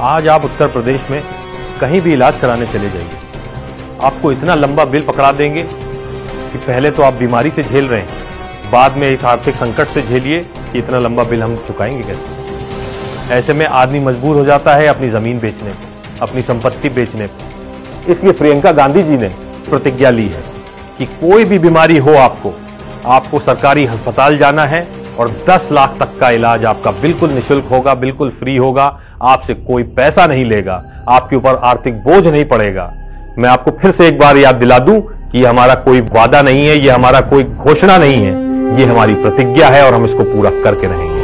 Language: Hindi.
आज आप उत्तर प्रदेश में कहीं भी इलाज कराने चले जाइए। आपको इतना लंबा बिल पकड़ा देंगे कि पहले तो आप बीमारी से झेल रहे हैं। बाद में एक आर्थिक संकट से झेलिए कि इतना लंबा बिल हम चुकाएँगे कैसे? ऐसे में आदमी मजबूर हो जाता है अपनी ज़मीन बेचने अपनी संपत्ति बेचने इसलिए प्रियंका गांधी जी ने प्रतिज्ञा ली है कि कोई भी बीमारी हो आपको आपको सरकारी अस्पताल जाना है और 10 लाख तक का इलाज आपका बिल्कुल निशुल्क होगा, बिल्कुल फ्री होगा, आपसे कोई पैसा नहीं लेगा, आपके ऊपर आर्थिक बोझ नहीं पड़ेगा। मैं आपको फिर से एक बार याद दिला दूँ कि हमारा कोई वादा नहीं है, ये हमारा कोई घोषणा नहीं है, ये हमारी प्रतिज्ञा है और हम इसको पूरा करके रहेंगे।